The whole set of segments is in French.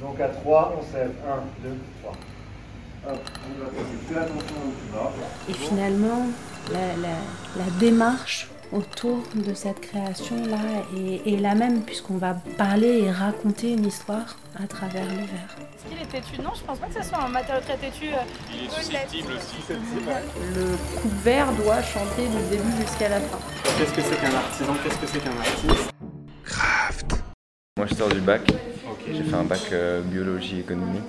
Donc à 3, on sève. 1, 2, 3. Et finalement, la, la, la démarche autour de cette création-là est, est la même, puisqu'on va parler et raconter une histoire à travers le verre. Est-ce qu'il est têtu? Non, je pense pas que ce soit un matériau très têtu. euh. Il est susceptible aussi. Le coupe-verre doit chanter du début jusqu'à la fin. Qu'est-ce que c'est qu'un artisan? Qu'est-ce que c'est qu'un artiste? Moi je sors du bac, j'ai fait un bac euh, biologie économie.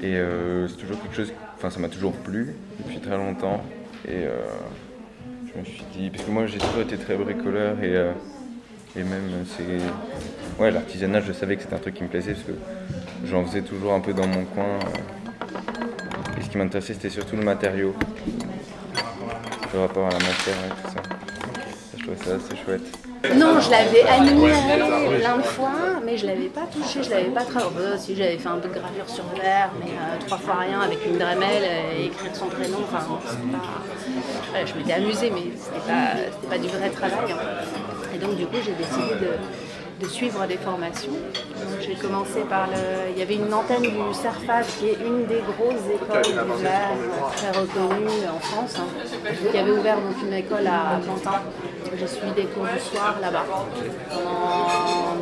Et euh, c'est toujours quelque chose, enfin ça m'a toujours plu depuis très longtemps. Et euh, je me suis dit, parce que moi j'ai toujours été très bricoleur et, et même c'est, ouais l'artisanat je savais que c'était un truc qui me plaisait parce que j'en faisais toujours un peu dans mon coin et ce qui m'intéressait c'était surtout le matériau, le rapport à la matière et tout ça. Je trouvais ça assez chouette. Non, je l'avais admiré plein de fois, mais je l'avais pas touché, je l'avais pas travaillé. Euh, si j'avais fait un peu de gravure sur verre, mais euh, trois fois rien avec une Dremel euh, et écrire son prénom. Enfin, pas... voilà, je m'étais amusée, mais c'était pas, pas du vrai travail. hein. Et donc du coup, j'ai décidé de, de suivre des formations. J'ai commencé par le. Il y avait une antenne du CERFAT, qui est une des grosses écoles euh, très reconnue en France, hein, qui avait ouvert donc une école à Pantin. J'ai suivi des cours du soir là-bas pendant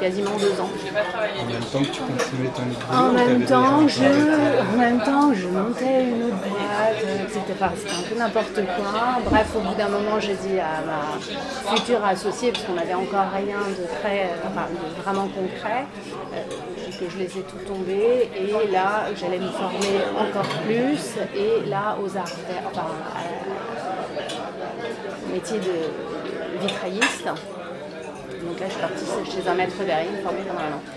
quasiment deux ans. En même temps que tu continuais ton En même temps, je, en même temps, je montais une autre boîte, euh, etc. C'était un peu n'importe quoi. Bref, au bout d'un moment, j'ai dit à ma future associée, parce qu'on n'avait encore rien de très, euh, vraiment concret, euh, que je laissais tout tomber. Et là, j'allais me former encore plus. Et là, aux arts, enfin, au métier de vitrailliste. Donc là, je suis partie chez un maître verrier, me former pendant un an.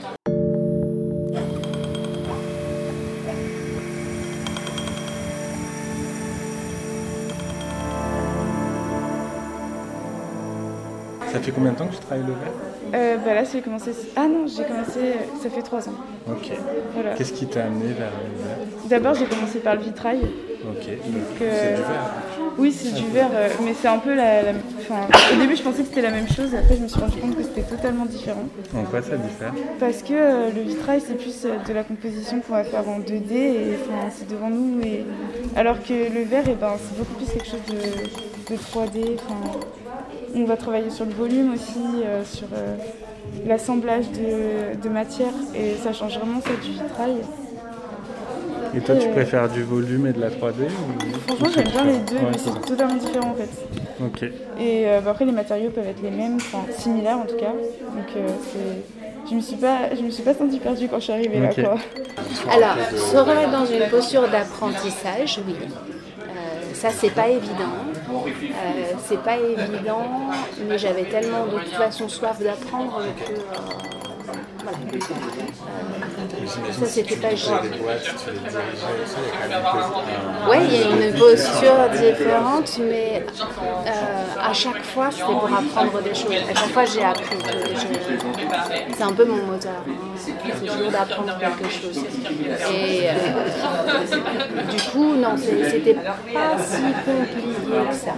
Ça fait combien de temps que tu travailles le verre Euh, bah là, j'ai commencé. Ah non, j'ai commencé. euh, Ça fait trois ans. Ok. Voilà. Qu'est-ce qui t'a amené vers le verre D'abord, j'ai commencé par le vitrail. Ok. Donc, euh, c'est du verre. Oui, c'est du verre, euh, mais c'est un peu la. la- Enfin, au début, je pensais que c'était la même chose. Après, je me suis rendu compte que c'était totalement différent. En quoi ça diffère Parce que le vitrail, c'est plus de la composition qu'on va faire en 2D et enfin, c'est devant nous. Et... Alors que le verre, eh ben, c'est beaucoup plus quelque chose de, de 3D. Enfin, on va travailler sur le volume aussi, euh, sur euh, l'assemblage de, de matière et ça change vraiment ça du vitrail. Et toi, tu Euh, préfères du volume et de la 3D ou... Franchement, j'aime c'est bien les deux, Ouais, mais c'est totalement différent en fait. Ok. Et euh, bah, après, les matériaux peuvent être les mêmes, enfin similaires en tout cas. Donc, euh, c'est- je me suis pas, je me suis pas sentie perdue quand je suis arrivée là. Quoi. Alors, se remettre dans une posture d'apprentissage, oui. Euh, ça, c'est pas évident. Euh, c'est pas évident, mais j'avais tellement de toute façon soif d'apprendre que. euh, voilà. Euh, ça, c'était pas gênant. Oui, il y a une posture différente, mais euh, à chaque fois, c'était pour apprendre des choses. À chaque fois, j'ai appris. Je- C'est un peu mon moteur. hein. C'est toujours d'apprendre quelque chose. Et euh, du coup, non, c'était pas si compliqué que ça.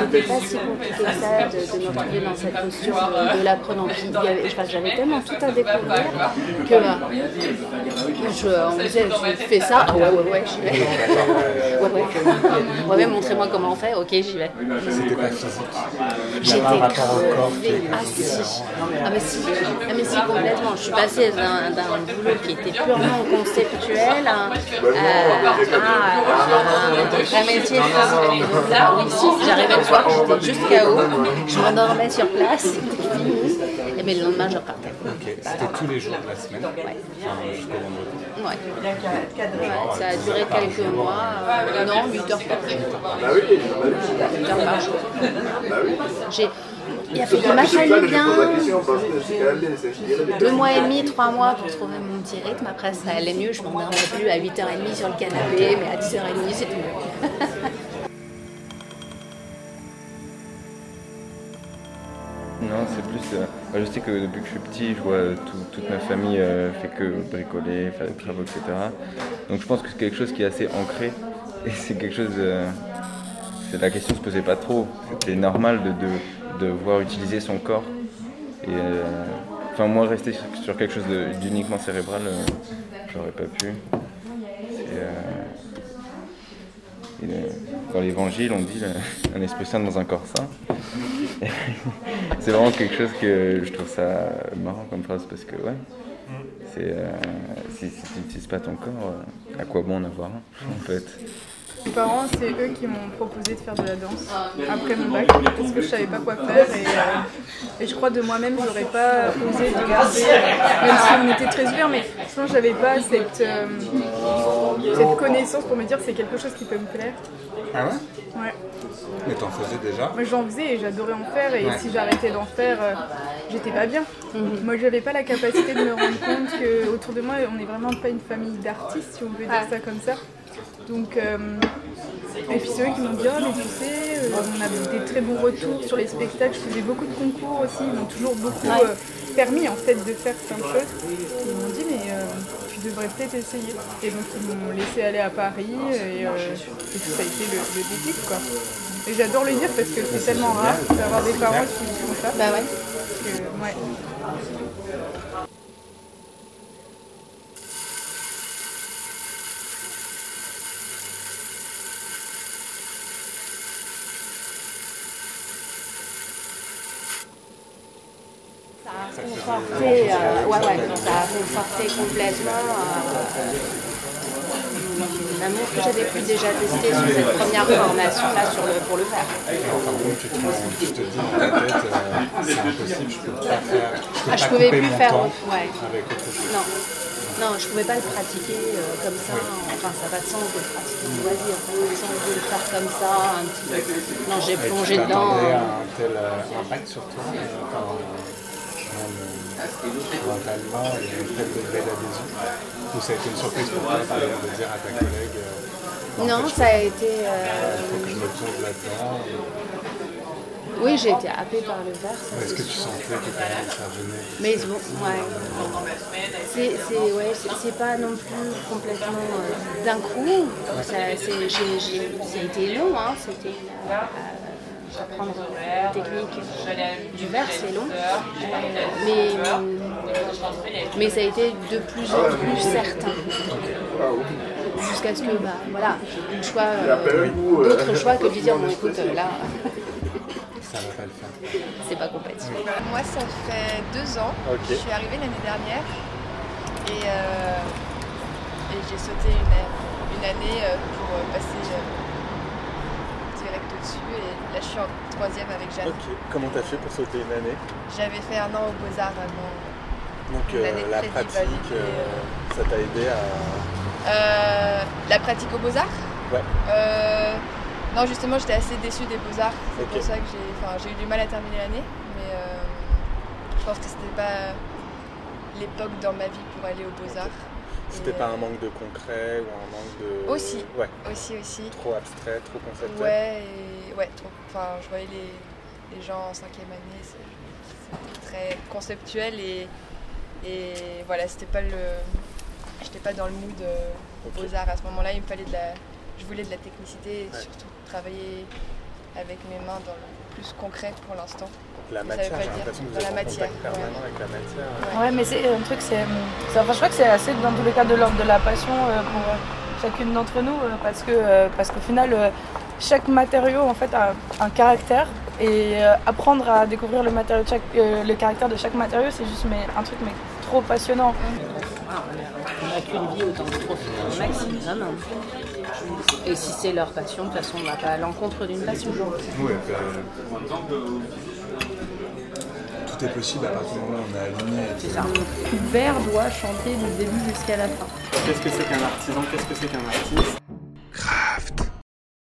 C'était pas si compliqué que ça de, de me retrouver dans cette posture de, de l'apprenant. Enfin, J'avais tellement tout à découvrir que euh, je, on me disait, fais ça? Ah ouais, ouais, ouais, j'y vais. Ouais, ouais. Ouais, ouais, montrez-moi comment on fait. Ok, j'y vais. C'était pas physique. J'étais au corps qui crevée. Ah si. Ah mais si. Ah mais si, complètement. Je suis passée d'un d'un boulot qui était purement conceptuel à, à- à un vrai métier. Si. J'arrivais le soir, j'étais juste KO. Je m'endormais sur place. Et mais le lendemain, je repartais. Ok. C'était tous les jours de la semaine. Ouais. Enfin, jusqu'au vendredi. Ouais. Ouais, ça a duré quelques mois. euh, non, 8 heures par jour. 8 heures par jour. J'ai... Il a fallu il m'a fallu bien deux mois et demi, trois mois pour trouver mon petit rythme. Après, ça allait mieux. Je m'endormais plus à 8h30 sur le canapé, mais à 10h30, c'est tout Non, c'est plus. euh, moi, je sais que depuis que je suis petit, je vois euh, tout- toute ma famille euh, fait que bricoler, faire des travaux, etc. Donc je pense que c'est quelque chose qui est assez ancré et c'est quelque chose. euh, la question se posait pas trop. C'était normal de, de, de voir utiliser son corps et, Enfin, moi, rester sur, quelque chose d'uniquement cérébral, j'aurais pas pu. Dans l'évangile, on dit un esprit saint dans un corps sain. C'est vraiment quelque chose que je trouve ça marrant comme phrase parce que, ouais, c'est, euh, si, tu n'utilises pas ton corps, euh, à quoi bon en avoir en fait? Mes parents, c'est eux qui m'ont proposé de faire de la danse après mon bac parce que je savais pas quoi faire et, euh, je crois de moi-même j'aurais pas osé de garder, même si on était très ouverts, mais sinon j'avais pas cette, cette connaissance pour me dire c'est quelque chose qui peut me plaire. Ah ouais Ouais. Mais t'en faisais déjà Moi j'en faisais et j'adorais en faire et Ouais. si j'arrêtais d'en faire, euh, j'étais pas bien. Moi j'avais pas la capacité de me rendre compte que autour de moi on n'est vraiment pas une famille d'artistes si on veut dire ça comme ça. Donc euh, et puis c'est eux qui m'ont dit oh mais tu sais euh, on a des très bons retours sur les spectacles, je faisais beaucoup de concours aussi, ils m'ont toujours beaucoup euh, permis en fait de faire plein de choses. Ils m'ont dit mais tu devrais peut-être essayer. Et donc ils m'ont laissé aller à Paris et, euh, et ça a été le, le déclic quoi. Et j'adore le dire parce que c'est tellement rare d'avoir des parents qui font ça. Bah ouais. que, ouais. Conforté, euh, ouais, ouais, ça a conforté complètement euh, l'amour que j'avais pu déjà tester sur cette première formation là sur le, pour le faire. Euh, Ah, je pouvais plus faire, temps ouais. Non, non, je pouvais pas le pratiquer euh, comme ça. Enfin, ça pas de sens de le pratiquer en loisir. Pas de le faire comme ça, un petit peu. Non, j'ai plongé dedans. un tel euh, impact sur toi, même mentalement, et un tel degré d'adhésion Ou ça a été une surprise pour toi, par exemple, de dire à ta collègue euh, Non, ça a été. il euh, faut que je me plonge là-dedans Oui, j'ai été happée par le verre. Est-ce que tu sentais que quand ça venait Mais bon, ouais. C'est, ouais, pas non plus complètement euh, d'un coup. Ça, c'est, j'ai, j'ai, ça a été long, hein. C'était euh, apprendre la technique du verre, c'est long. Euh, mais, mais ça a été de plus en plus certain. Jusqu'à ce que, bah, voilà, choix, euh, d'autres choix que de dire, bon, écoute, là, Ça va pas le faire. c'est pas compatible. Moi, ça fait deux ans. Ok. Je suis arrivée l'année dernière et, euh, et j'ai sauté une, une année euh, pour passer Et là, je suis en troisième avec Jeanne. Ok, comment t'as fait pour sauter une année? J'avais fait un an aux Beaux-Arts avant. Donc euh, la pratique, euh, ça t'a aidé à... Euh, la pratique aux Beaux-Arts? Ouais. Non, justement, j'étais assez déçue des Beaux-Arts. C'est pour ça que j'ai eu du mal à terminer l'année. Mais je pense que c'était pas l'époque dans ma vie pour aller aux Beaux-Arts. C'était pas un manque de concret ou un manque de... Aussi. Ouais, Aussi, aussi. trop abstrait, trop conceptuel. Ouais, et ouais, trop. Enfin, je voyais les, les gens en cinquième année, c'était très conceptuel et, et voilà, c'était pas le. J'étais pas dans le mood euh, Ok. beaux-arts à ce moment-là, il me fallait de la. Je voulais de la technicité et Ouais. surtout travailler avec mes mains dans le plus concret pour l'instant. La Ça veut matière, pas j'ai dire l'impression que vous dans êtes la en matière, contact permanent ouais. avec la matière. Ouais, mais c'est un truc, c'est. Enfin, je crois que c'est assez dans tous les cas de l'ordre de la passion euh, pour euh, chacune d'entre nous, euh, parce que euh, parce qu'au final, euh, chaque matériau en fait a un caractère et euh, apprendre à découvrir le matériau de chaque, euh, le caractère de chaque matériau, c'est juste mais un truc mais trop passionnant. On n'a qu'une vie, autant en profiter au maximum. Et si c'est leur passion, de toute façon, on ne va pas à l'encontre d'une passion. Ouais, bah, tout est possible à partir du moment où on est aligné. C'est ça. Le verre doit chanter du début jusqu'à la fin. Qu'est-ce que c'est qu'un artisan? Qu'est-ce que c'est qu'un artiste?